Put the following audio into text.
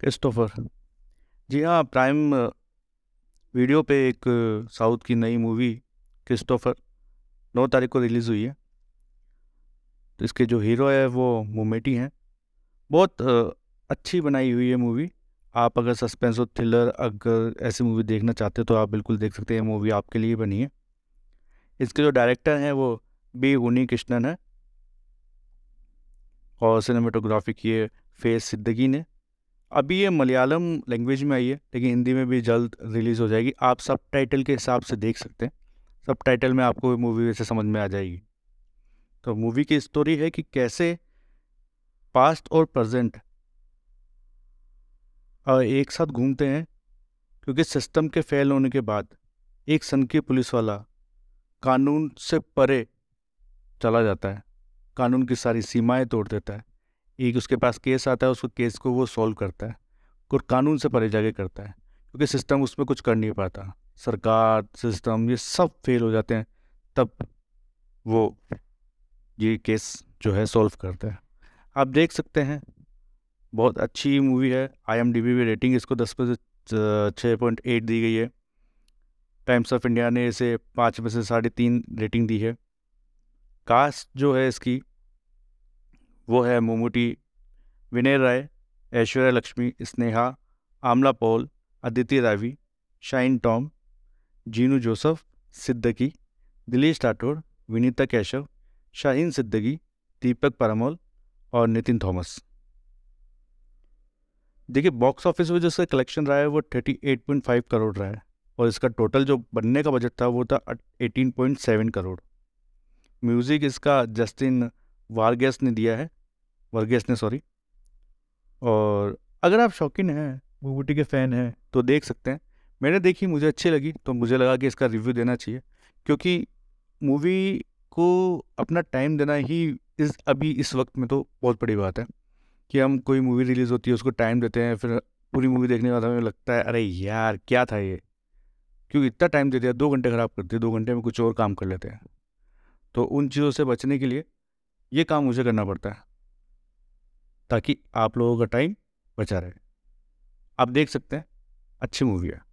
Christopher. जी हाँ prime video पे एक साउथ की नई मूवी, क्रिस्टोफर, नौ तारीख को रिलीज़ हुई है। तो इसके जो हीरो है, वो मोमेटी हैं। बहुत अच्छी बनाई हुई है मूवी। आप अगर सस्पेंस और थ्रिलर अगर ऐसी मूवी देखना चाहते हो तो आप बिल्कुल देख सकते हैं मूवी आपके लिए बनी है। इसके जो डायरेक्टर हैं, वो बी उनी कृष्णन है। और सिनेमाटोग्राफी की फेस सिद्दगी ने। अभी ये मलयालम लैंग्वेज में आई है, लेकिन हिंदी में भी जल्द रिलीज़ हो जाएगी। आप सब टाइटल के हिसाब से देख सकते हैं। सब टाइटल में आपको मूवी वैसे समझ में आ जाएगी। तो मूवी की स्टोरी है कि कैसे पास्ट और प्रेजेंट एक साथ घूमते हैं, क्योंकि सिस्टम के फेल होने के बाद एक सन की पुलिस वाला कानून से परे चला जाता है। कानून की सारी सीमाएँ तोड़ देता है। एक उसके पास केस आता है, उस केस को वो सॉल्व करता है और कानून से परे जाके करता है, क्योंकि सिस्टम उसमें कुछ कर नहीं पाता। सरकार, सिस्टम, ये सब फेल हो जाते हैं, तब वो ये केस जो है सॉल्व करता है। आप देख सकते हैं, बहुत अच्छी मूवी है I M D B rating इसको दस में से छः पॉइंट एट दी गई है। टाइम्स ऑफ़ इंडिया ने इसे पाँच में से साढ़े तीन रेटिंग दी है। कास्ट जो है इसकी वो है Mammootty, Vinay Rai, Aishwarya Lakshmi, Sneha, Amala Paul Aditi Ravi Shine Tom, Jinu Joseph, Siddique, Dileesh Rathore, Vineetha Keshav, Shaheen Siddique Deepak Parambol और नितिन थॉमस। देखिए, बॉक्स ऑफ़िस में जो इसका कलेक्शन रहा है, वो thirty eight point five crore रहा है और इसका टोटल जो बनने का बजट था, वो था eighteen point seven crore. Music इसका जस्टिन वारगेस ने दिया है। वर्गेस ने, सॉरी। और अगर आप शौकीन हैं, बूबूटी के फ़ैन हैं तो देख सकते हैं। मैंने देखी, मुझे अच्छी लगी तो मुझे लगा कि इसका रिव्यू देना चाहिए। क्योंकि मूवी को अपना टाइम देना ही इस, अभी इस वक्त में तो बहुत बड़ी बात है। कि हम कोई मूवी रिलीज़ होती है, उसको टाइम देते हैं, फिर पूरी मूवी देखने के बाद हमें लगता है, अरे यार, क्या था ये? क्योंकि इतना टाइम दे दिया दो घंटे ख़राब कर दिए दो घंटे में कुछ और काम कर लेते हैं। तो उन चीज़ों से बचने के लिए ये काम मुझे करना पड़ता है। ताकि आप लोगों का टाइम बचा रहे। आप देख सकते हैं अच्छी मूवी है।